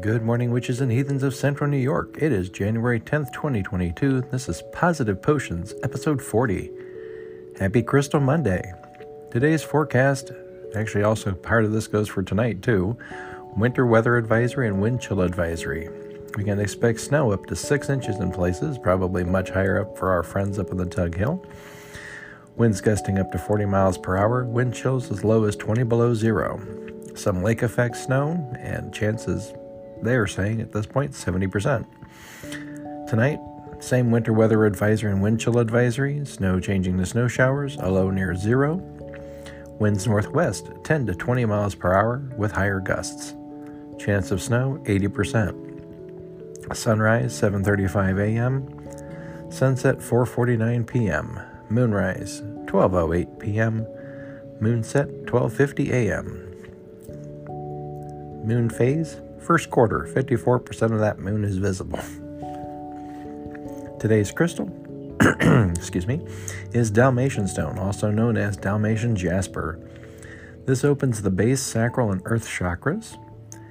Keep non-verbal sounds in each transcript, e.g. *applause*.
Good morning, witches and heathens of central New York. It is January 10th, 2022. This is Positive Potions, episode 40. Happy Crystal Monday. Today's forecast, actually, also part of this goes for tonight, too. Winter weather advisory and wind chill advisory. We can expect snow up to 6 inches in places, probably much higher up for our friends up in the Tug Hill. Winds gusting up to 40 miles per hour, wind chills as low as 20 below zero. Some lake effect snow, and chances they are saying at this point 70%. Tonight, same winter weather advisory and wind chill advisory, snow changing to snow showers, a low near zero. Winds northwest 10 to 20 miles per hour with higher gusts. Chance of snow 80%. Sunrise 7:35 a.m. Sunset 4:49 p.m. Moonrise 12:08 p.m. Moonset 12:50 a.m. Moon phase first quarter 54% of that moon is visible. Today's crystal *clears throat* excuse me, is Dalmatian stone, also known as Dalmatian jasper. This opens the base, sacral, and earth chakras.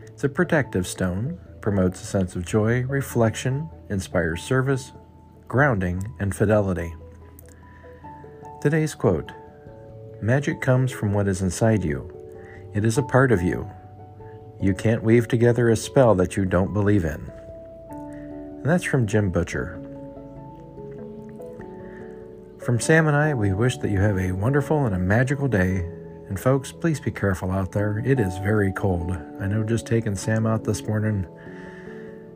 It's a protective stone, promotes a sense of joy, reflection, inspires service, grounding, and fidelity. Today's quote Magic comes from what is inside you, it is a part of you. You can't weave together a spell that you don't believe in. And that's from Jim Butcher. From Sam and I, we wish that you have a wonderful and a magical day and folks, please be careful out there. It is very cold. I know just taking Sam out this morning,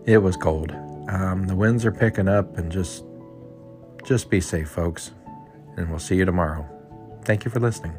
it was cold. Um, the winds are picking up, and just just be safe, folks. And we'll see you tomorrow. Thank you for listening.